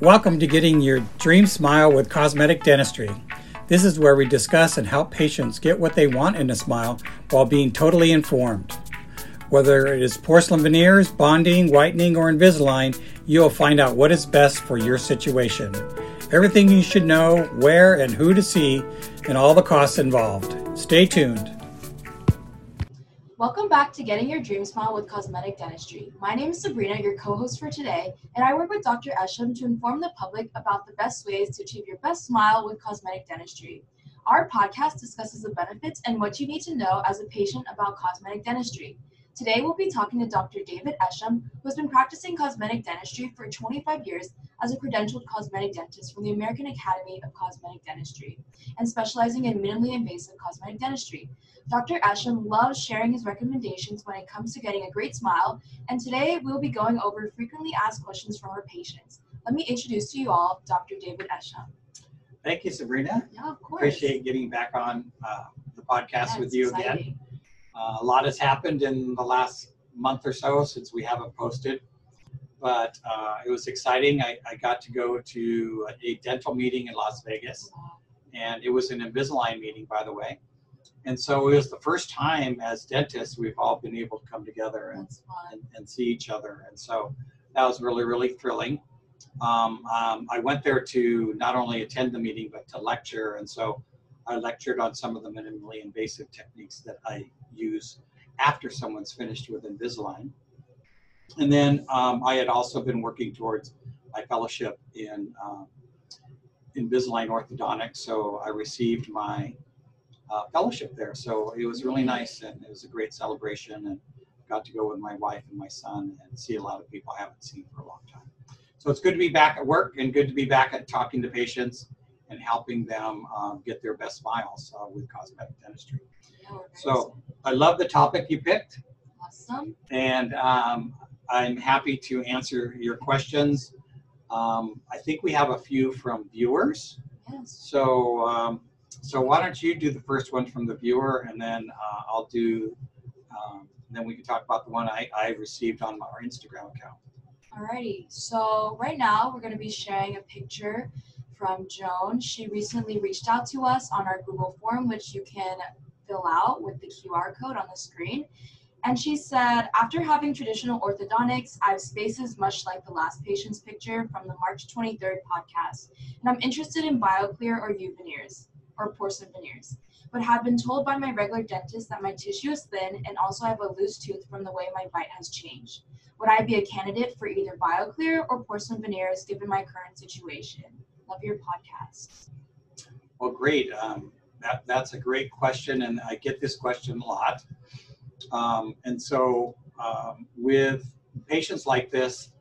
Welcome to Getting Your Dream Smile with Cosmetic Dentistry. This is where we discuss and help patients get what they want in a smile while being totally informed. Whether it is porcelain veneers, bonding, whitening, or Invisalign, you will find out what is best for your situation. Everything you should know, where and who to see, and all the costs involved. Stay tuned. Welcome back to Getting Your Dream Smile with Cosmetic Dentistry. My name is Sabrina, your co-host for today, and I work with Dr. Esham to inform the public about the best ways to achieve your best smile with cosmetic dentistry. Our podcast discusses the benefits and what you need to know as a patient about cosmetic dentistry. Today we'll be talking to Dr. David Esham, who has been practicing cosmetic dentistry for 25 years as a credentialed cosmetic dentist from the American Academy of Cosmetic Dentistry and specializing in minimally invasive cosmetic dentistry. Dr. Esham loves sharing his recommendations when it comes to getting a great smile, and today we'll be going over frequently asked questions from our patients. Let me introduce to you all Dr. David Esham. Thank you, Sabrina. Yeah, of course. Appreciate getting back on uh, the podcast Yeah, with you exciting. again. Uh, a lot has happened in the last month or so since we haven't posted, but uh, it was exciting. I, I got to go to a dental meeting in Las Vegas, and it was an Invisalign meeting, by the way. And so it was the first time as dentists we've all been able to come together and, and, and see each other. And so that was really, really thrilling. Um, um, I went there to not only attend the meeting, but to lecture. And so I lectured on some of the minimally invasive techniques that I use after someone's finished with Invisalign. And then um, I had also been working towards my fellowship in um, Invisalign orthodontics. So I received my uh, fellowship there. So it was really nice and it was a great celebration and got to go with my wife and my son and see a lot of people I haven't seen for a long time. So it's good to be back at work and good to be back at talking to patients and helping them um, get their best smiles uh, with cosmetic dentistry. We're So I love the topic you picked awesome. and um, I'm happy to answer your questions. Um, I think we have a few from viewers. Yes. So, um, so why don't you do the first one from the viewer, and then uh, I'll do. Um, then we can talk about the one I, I received on our Instagram account. Alrighty, so right now we're going to be sharing a picture from Joan. She recently reached out to us on our Google form, which you can fill out with the QR code on the screen. And she said, after having traditional orthodontics, I have spaces much like the last patient's picture from the March 23rd podcast. And I'm interested in BioClear or U veneers or porcelain veneers, but have been told by my regular dentist that my tissue is thin and also I have a loose tooth from the way my bite has changed. Would I be a candidate for either BioClear or porcelain veneers given my current situation? Love your podcast. Well, great. Um, that that's a great question, and I get this question a lot. Um, and so, um, with patients like this,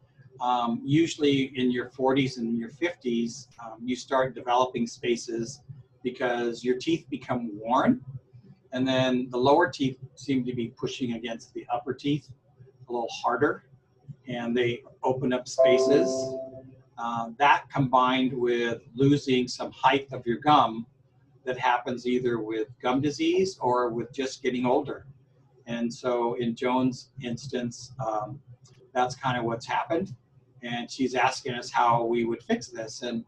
um, usually in your 40s and your 50s, um, you start developing spaces because your teeth become worn, and then the lower teeth seem to be pushing against the upper teeth a little harder, and they open up spaces. Uh, that combined with losing some height of your gum that happens either with gum disease or with just getting older. And so in Joan's instance, um, that's kind of what's happened. And she's asking us how we would fix this. And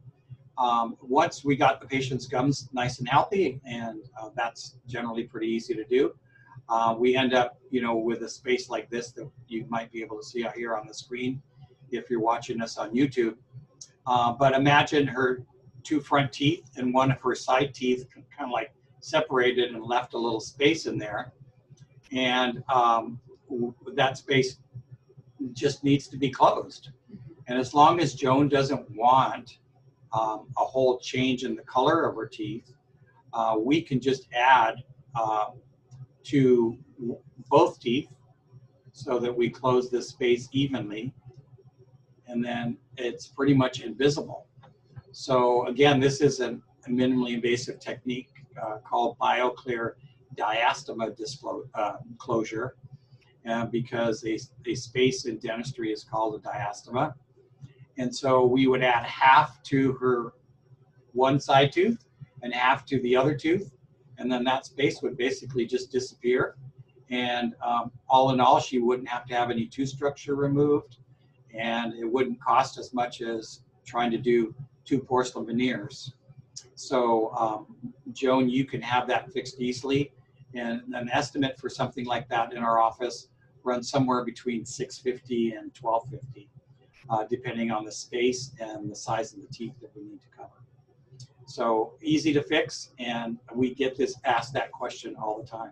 um, once we got the patient's gums nice and healthy, and uh, that's generally pretty easy to do, uh, we end up, you know, with a space like this that you might be able to see out here on the screen if you're watching us on YouTube. Uh, but imagine her two front teeth and one of her side teeth kind of like separated and left a little space in there. And um, that space just needs to be closed. And as long as Joan doesn't want um, a whole change in the color of her teeth, uh, we can just add uh, to both teeth so that we close this space evenly. And then it's pretty much invisible. So again, this is a minimally invasive technique uh, called BioClear diastema uh, closure uh, because a, a space in dentistry is called a diastema. And so we would add half to her one side tooth and half to the other tooth. And then that space would basically just disappear. And um, all in all, she wouldn't have to have any tooth structure removed. And it wouldn't cost as much as trying to do two porcelain veneers. So um, Joan, you can have that fixed easily. And an estimate for something like that in our office runs somewhere between 650 and 1250, uh, depending on the space and the size of the teeth that we need to cover. So easy to fix, and we get this asked that question all the time.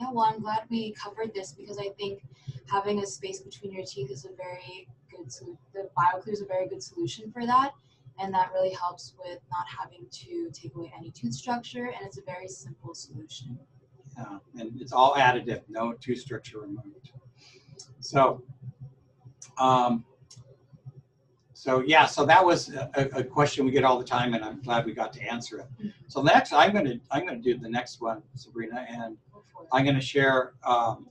Yeah, well, I'm glad we covered this because I think having a space between your teeth is a very good solution. The BioClear is a very good solution for that, and that really helps with not having to take away any tooth structure, and it's a very simple solution. Yeah, and it's all additive, no tooth structure removed. So, um, so yeah, so that was a, a question we get all the time, and I'm glad we got to answer it. Mm-hmm. So next, I'm gonna I'm gonna do the next one, Sabrina, and Go for it. I'm going to share um,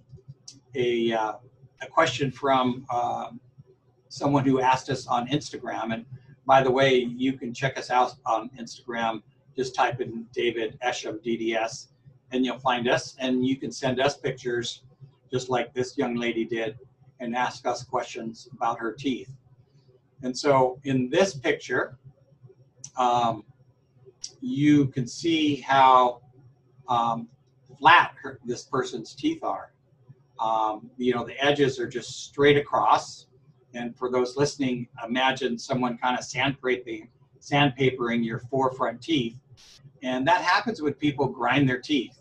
a, uh, a question from um, someone who asked us on Instagram. And by the way, you can check us out on Instagram. Just type in David Esham DDS and you'll find us. And you can send us pictures just like this young lady did and ask us questions about her teeth. And so in this picture, um, you can see how um, flat her, this person's teeth are. Um, you know, the edges are just straight across. And for those listening, imagine someone kind of sandpapering, sandpapering your front teeth. And that happens when people grind their teeth.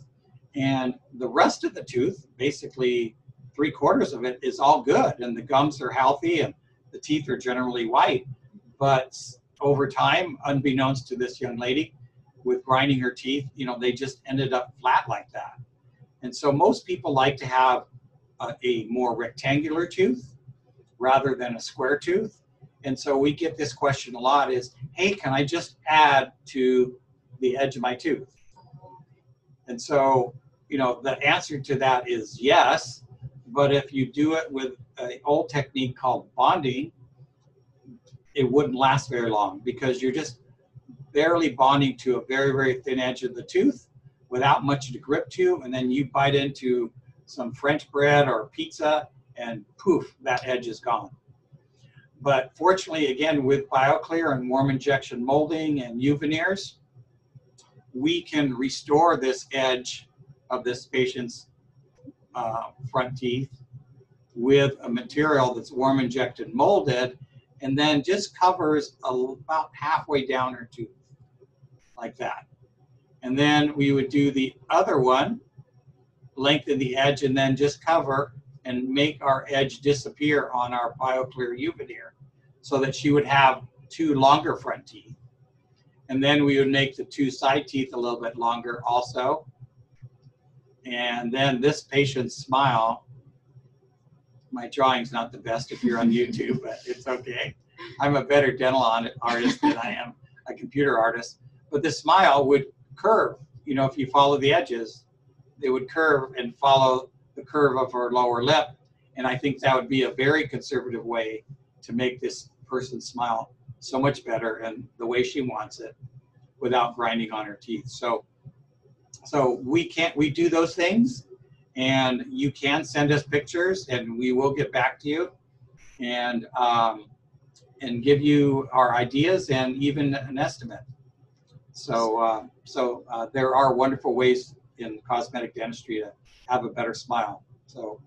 And the rest of the tooth, basically three quarters of it, is all good. And the gums are healthy and the teeth are generally white. But over time, unbeknownst to this young lady, with grinding her teeth, you know, they just ended up flat like that. And so most people like to have a, a more rectangular tooth rather than a square tooth. And so we get this question a lot is, hey, can I just add to the edge of my tooth? And so, you know, the answer to that is yes. But if you do it with an old technique called bonding, it wouldn't last very long because you're just barely bonding to a very, very thin edge of the tooth without much to grip to. And then you bite into some French bread or pizza and poof, that edge is gone. But fortunately, again, with BioClear and warm injection molding and U-veneers, we can restore this edge of this patient's uh, front teeth with a material that's warm injected molded and then just covers about halfway down her tooth like that. And then we would do the other one, lengthen the edge and then just cover and make our edge disappear on our BioClear U-veneer so that she would have two longer front teeth. And then we would make the two side teeth a little bit longer also. And then this patient's smile, my drawing's not the best if you're on YouTube, but it's okay. I'm a better dental artist than I am a computer artist. But the smile would curve, you know, if you follow the edges, they would curve and follow the curve of her lower lip. And I think that would be a very conservative way to make this person smile so much better and the way she wants it without grinding on her teeth. So so we can't we do those things and you can send us pictures and we will get back to you and um, and give you our ideas and even an estimate. So uh, so uh, there are wonderful ways in cosmetic dentistry to have a better smile. So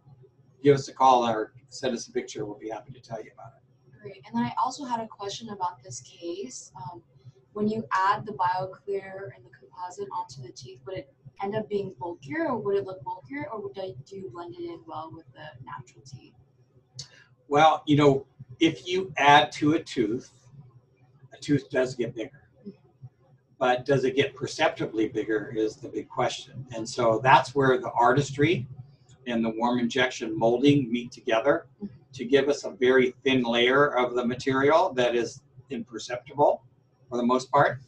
give us a call or send us a picture. We'll be happy to tell you about it. Great. And then I also had a question about this case. Um, when you add the BioClear and the composite onto the teeth, would it end up being bulkier or would it look bulkier or would I do blend it in well with the natural teeth? Well, you know, if you add to a tooth, a tooth does get bigger. But does it get perceptibly bigger is the big question. And so that's where the artistry and the warm injection molding meet together to give us a very thin layer of the material that is imperceptible for the most part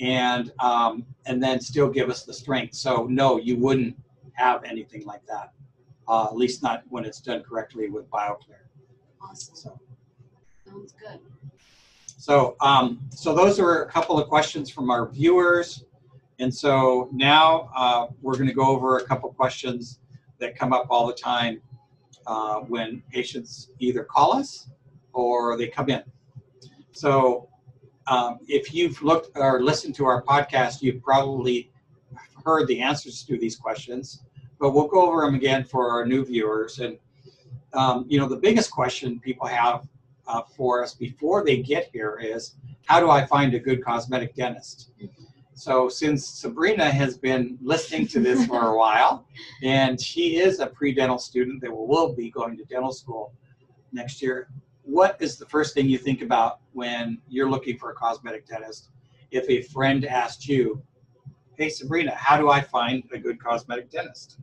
and um, and then still give us the strength so no you wouldn't have anything like that uh, at least not when it's done correctly with bioclear Awesome. so Sounds good. So um, so those are a couple of questions from our viewers and so now uh, we're going to go over a couple questions that come up all the time uh, when patients either call us or they come in So um, if you've looked or listened to our podcast, you've probably heard the answers to these questions, but we'll go over them again for our new viewers. And um, you know, the biggest question people have uh, for us before they get here is, how do I find a good cosmetic dentist? So since Sabrina has been listening to this for a while, and she is a pre-dental student that will be going to dental school next year, what is the first thing you think about when you're looking for a cosmetic dentist? If a friend asked you, hey Sabrina, how do I find a good cosmetic dentist?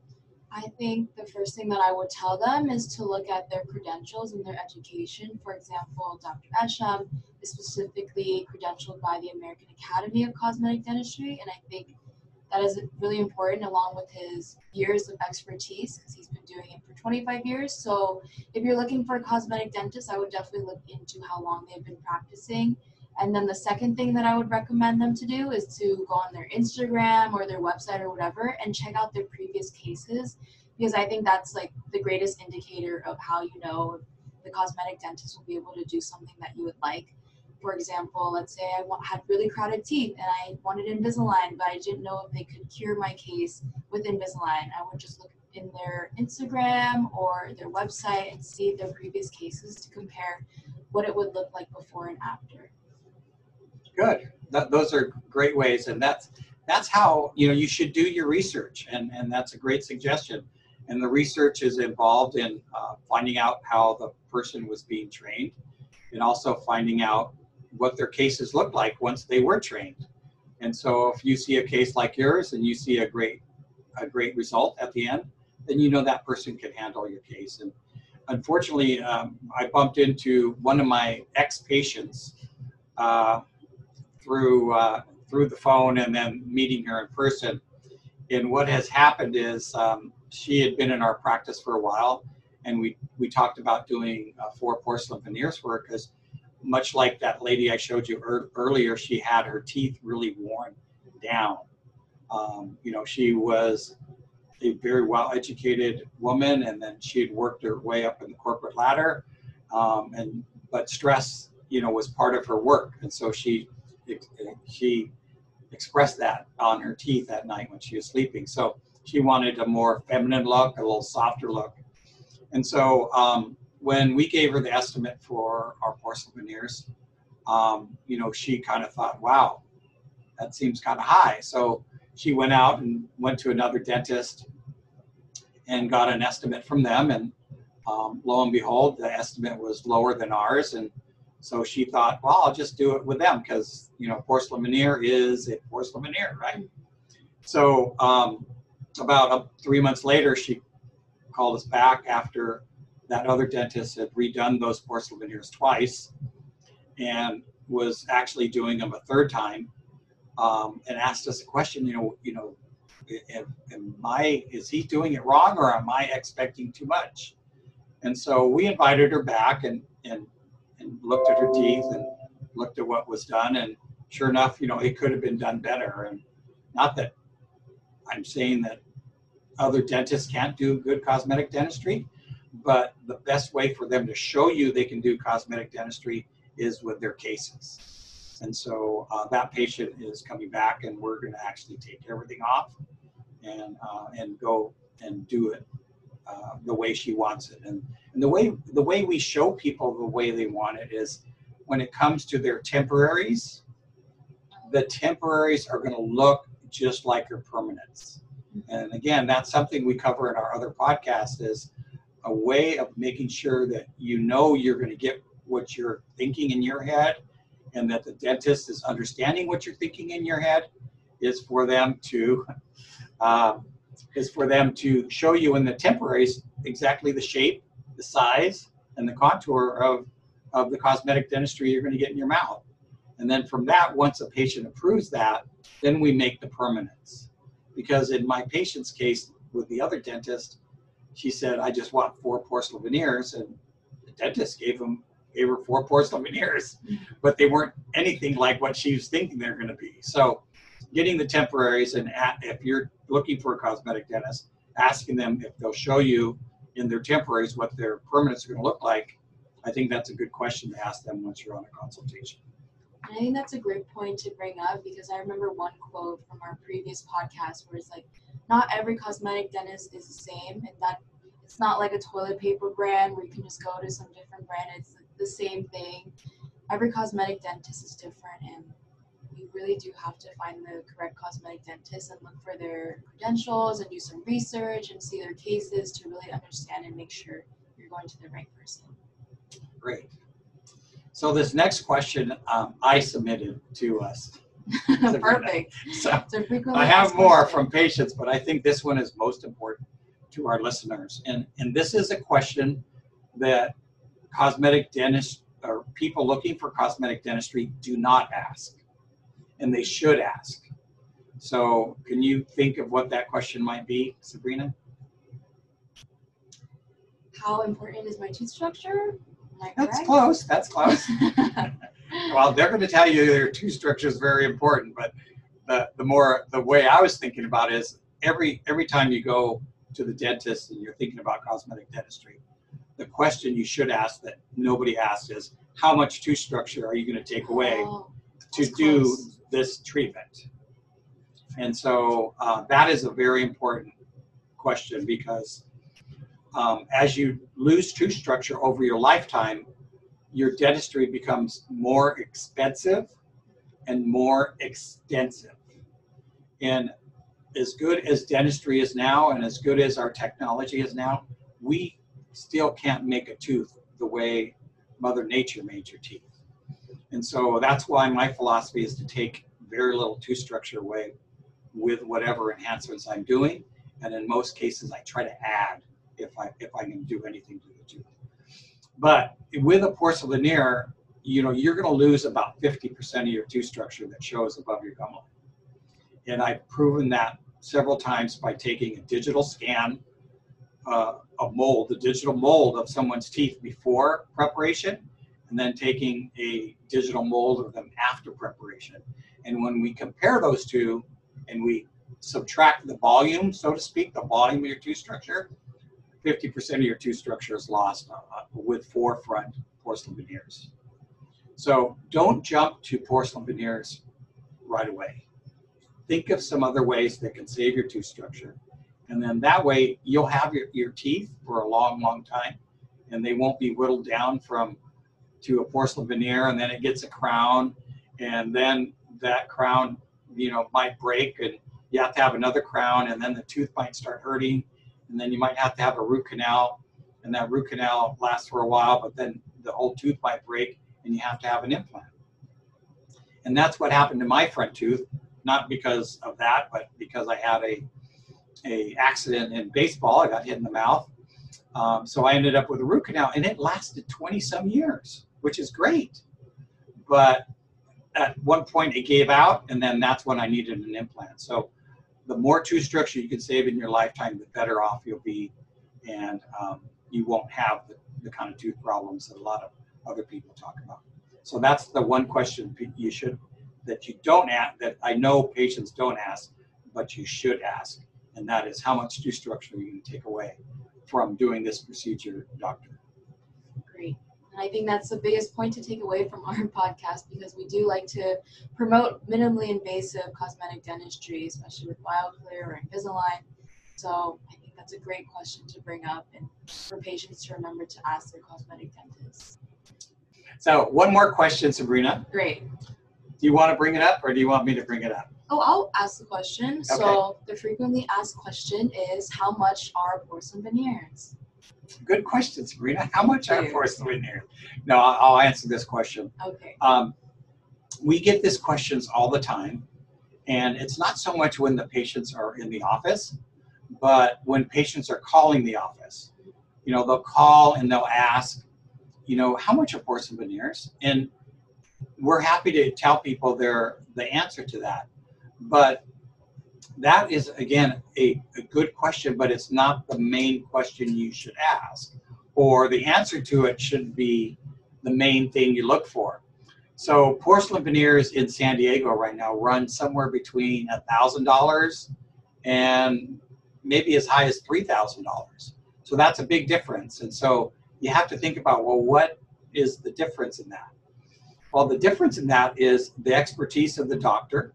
I think the first thing that I would tell them is to look at their credentials and their education. For example, Dr. Esham is specifically credentialed by the American Academy of Cosmetic Dentistry, and I think that is really important along with his years of expertise because he's been doing it for 25 years. So if you're looking for a cosmetic dentist, I would definitely look into how long they've been practicing. And then the second thing that I would recommend them to do is to go on their Instagram or their website or whatever and check out their previous cases because I think that's like the greatest indicator of how you know the cosmetic dentist will be able to do something that you would like for example, let's say I had really crowded teeth and I wanted Invisalign, but I didn't know if they could cure my case with Invisalign. I would just look in their Instagram or their website and see their previous cases to compare what it would look like before and after. Good. Those are great ways, and that's that's how you know you should do your research, and and that's a great suggestion. And the research is involved in uh, finding out how the person was being trained, and also finding out what their cases looked like once they were trained. And so if you see a case like yours and you see a great a great result at the end, then you know that person can handle your case. And unfortunately, um, I bumped into one of my ex patients uh, through uh, through the phone and then meeting her in person. And what has happened is um, she had been in our practice for a while, and we we talked about doing uh, four porcelain veneers her because much like that lady I showed you er- earlier, she had her teeth really worn down. Um, you know, she was a very well educated woman, and then she had worked her way up in the corporate ladder. Um, and but stress, you know, was part of her work, and so she she expressed that on her teeth at night when she was sleeping. So she wanted a more feminine look, a little softer look, and so um, when we gave her the estimate for our porcelain veneers, um, you know, she kind of thought, wow, that seems kind of high. So she went out and went to another dentist and got an estimate from them. And um, lo and behold, the estimate was lower than ours. And so she thought, well, I'll just do it with them because, you know, porcelain veneer is a porcelain veneer, right? So um, about three months later, she called us back after that other dentist had redone those porcelain veneers twice and was actually doing them a third time um, and asked us a question you know you know am, am I is he doing it wrong or am I expecting too much and so we invited her back and and and looked at her teeth and looked at what was done and sure enough you know it could have been done better and not that I'm saying that other dentists can't do good cosmetic dentistry but the best way for them to show you they can do cosmetic dentistry is with their cases. And so uh, that patient is coming back, and we're going to actually take everything off and uh, and go and do it uh, the way she wants it. And, and the way the way we show people the way they want it is when it comes to their temporaries, the temporaries are going to look just like your permanents. And again, that's something we cover in our other podcast is a way of making sure that you know you're going to get what you're thinking in your head and that the dentist is understanding what you're thinking in your head is for them to um, is for them to show you in the temporaries exactly the shape the size and the contour of of the cosmetic dentistry you're going to get in your mouth and then from that once a patient approves that then we make the permanence. because in my patient's case with the other dentist she said, I just want four porcelain veneers. And the dentist gave him gave her four porcelain veneers, mm-hmm. but they weren't anything like what she was thinking they're going to be. So getting the temporaries and at, if you're looking for a cosmetic dentist, asking them if they'll show you in their temporaries what their permanents are going to look like I think that's a good question to ask them once you're on a consultation. I think that's a great point to bring up because I remember one quote from our previous podcast where it's like, not every cosmetic dentist is the same, and that it's not like a toilet paper brand where you can just go to some different brand. It's the same thing. Every cosmetic dentist is different, and really do have to find the correct cosmetic dentist and look for their credentials and do some research and see their cases to really understand and make sure you're going to the right person. Great. So this next question um, I submitted to us. Perfect. So I have more questions. from patients, but I think this one is most important to our listeners. And, and this is a question that cosmetic dentists or people looking for cosmetic dentistry do not ask. And they should ask. So can you think of what that question might be, Sabrina? How important is my tooth structure? That's close. That's close. Well, they're going to tell you their tooth structure is very important, but the, the more the way I was thinking about it is every every time you go to the dentist and you're thinking about cosmetic dentistry, the question you should ask that nobody asks is how much tooth structure are you going to take away Oh, to do close. This treatment? And so uh, that is a very important question because um, as you lose tooth structure over your lifetime, your dentistry becomes more expensive and more extensive. And as good as dentistry is now and as good as our technology is now, we still can't make a tooth the way Mother Nature made your teeth. And so that's why my philosophy is to take very little tooth structure away with whatever enhancements I'm doing. And in most cases, I try to add if I if I can do anything to the tooth. But with a porcelain veneer, you know, you're going to lose about 50% of your tooth structure that shows above your gum line. And I've proven that several times by taking a digital scan uh, a mold, the digital mold of someone's teeth before preparation, and then taking a digital mold of them after preparation. And when we compare those two and we subtract the volume, so to speak, the volume of your tooth structure, 50% of your tooth structure is lost uh, with forefront porcelain veneers. So don't jump to porcelain veneers right away. Think of some other ways that can save your tooth structure. And then that way you'll have your, your teeth for a long, long time and they won't be whittled down from to a porcelain veneer and then it gets a crown and then that crown, you know, might break and you have to have another crown and then the tooth might start hurting and then you might have to have a root canal and that root canal lasts for a while but then the whole tooth might break and you have to have an implant. And that's what happened to my front tooth not because of that but because i had a a accident in baseball i got hit in the mouth. Um, so i ended up with a root canal and it lasted 20 some years which is great but at one point it gave out and then that's when i needed an implant so the more tooth structure you can save in your lifetime, the better off you'll be, and um, you won't have the, the kind of tooth problems that a lot of other people talk about. So that's the one question you should that you don't ask that I know patients don't ask, but you should ask, and that is how much tooth structure are you going to take away from doing this procedure, doctor? And I think that's the biggest point to take away from our podcast because we do like to promote minimally invasive cosmetic dentistry, especially with BioClear or Invisalign. So I think that's a great question to bring up and for patients to remember to ask their cosmetic dentist. So one more question, Sabrina. Great. Do you want to bring it up, or do you want me to bring it up? Oh, I'll ask the question. So the frequently asked question is how much are porcelain veneers? Good question, Sabrina. How much are you. porcelain veneers? No, I'll I'll answer this question. Okay. Um, we get these questions all the time, and it's not so much when the patients are in the office, but when patients are calling the office. You know, they'll call and they'll ask, you know, how much are porcelain veneers? And we're happy to tell people their the answer to that. But that is again a, a good question, but it's not the main question you should ask, or the answer to it should be the main thing you look for. So porcelain veneers in San Diego right now run somewhere between a thousand dollars and maybe as high as three thousand dollars. So that's a big difference. And so you have to think about well, what is the difference in that? Well, the difference in that is the expertise of the doctor,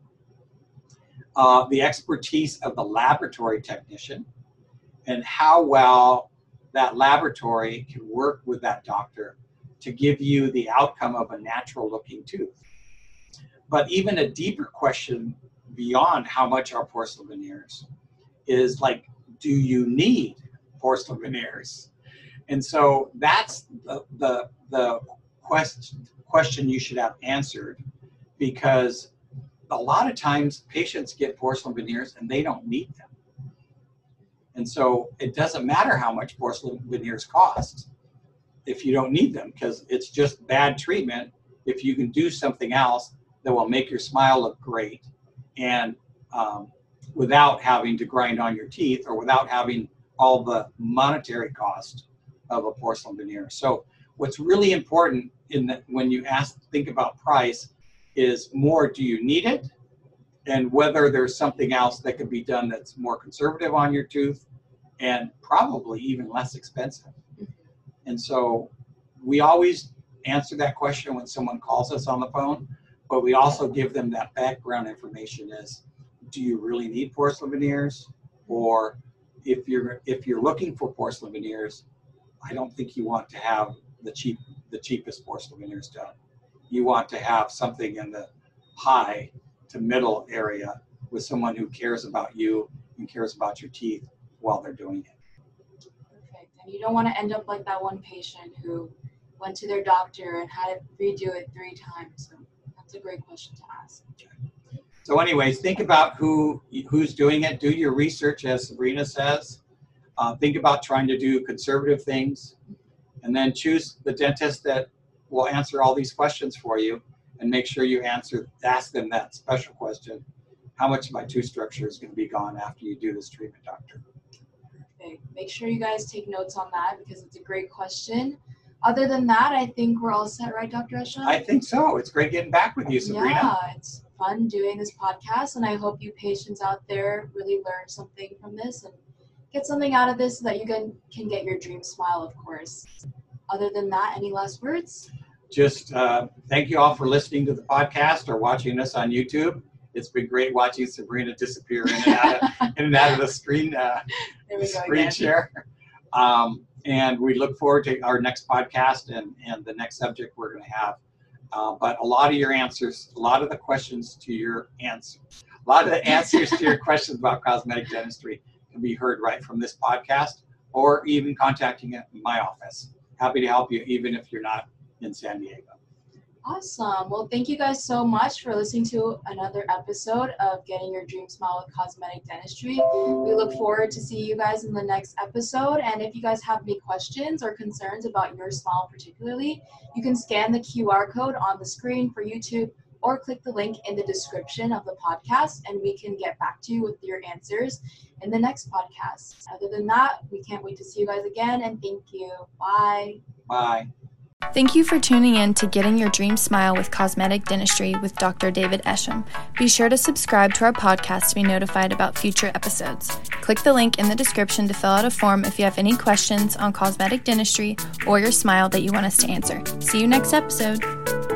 uh, the expertise of the laboratory technician, and how well that laboratory can work with that doctor to give you the outcome of a natural looking tooth. But even a deeper question beyond how much are porcelain veneers is like, do you need porcelain veneers? And so that's the, the, the question, question you should have answered because a lot of times patients get porcelain veneers and they don't need them. And so it doesn't matter how much porcelain veneers cost if you don't need them because it's just bad treatment if you can do something else that will make your smile look great and um, without having to grind on your teeth or without having all the monetary cost of a porcelain veneer. So what's really important in that when you ask think about price is more do you need it and whether there's something else that could be done that's more conservative on your tooth and probably even less expensive. Mm-hmm. And so we always answer that question when someone calls us on the phone, but we also give them that background information as do you really need porcelain veneers or if you're if you're looking for porcelain veneers, I don't think you want to have the cheap the cheapest porcelain veneers done. You want to have something in the high to middle area with someone who cares about you and cares about your teeth while they're doing it. Perfect. And you don't want to end up like that one patient who went to their doctor and had to redo it three times. So that's a great question to ask. So, anyways, think about who who's doing it. Do your research, as Sabrina says. Uh, think about trying to do conservative things, and then choose the dentist that will answer all these questions for you, and make sure you answer ask them that special question: How much of my tooth structure is going to be gone after you do this treatment, doctor? Perfect. Make sure you guys take notes on that because it's a great question. Other than that, I think we're all set, right, Dr. Esham? I think so. It's great getting back with you, Sabrina. Yeah, it's fun doing this podcast, and I hope you patients out there really learn something from this and get something out of this so that you can, can get your dream smile, of course. Other than that, any last words? Just uh, thank you all for listening to the podcast or watching us on YouTube. It's been great watching Sabrina disappear in and out of, in and out of the screen, uh, screen share. Um, and we look forward to our next podcast and, and the next subject we're going to have. Uh, but a lot of your answers, a lot of the questions to your answers, a lot of the answers to your questions about cosmetic dentistry can be heard right from this podcast or even contacting my office. Happy to help you even if you're not in San Diego. Awesome. Well, thank you guys so much for listening to another episode of Getting Your Dream Smile with Cosmetic Dentistry. We look forward to seeing you guys in the next episode. And if you guys have any questions or concerns about your smile particularly, you can scan the QR code on the screen for YouTube or click the link in the description of the podcast and we can get back to you with your answers in the next podcast. Other than that, we can't wait to see you guys again and thank you. Bye. Bye. Thank you for tuning in to Getting Your Dream Smile with Cosmetic Dentistry with Dr. David Esham. Be sure to subscribe to our podcast to be notified about future episodes. Click the link in the description to fill out a form if you have any questions on cosmetic dentistry or your smile that you want us to answer. See you next episode.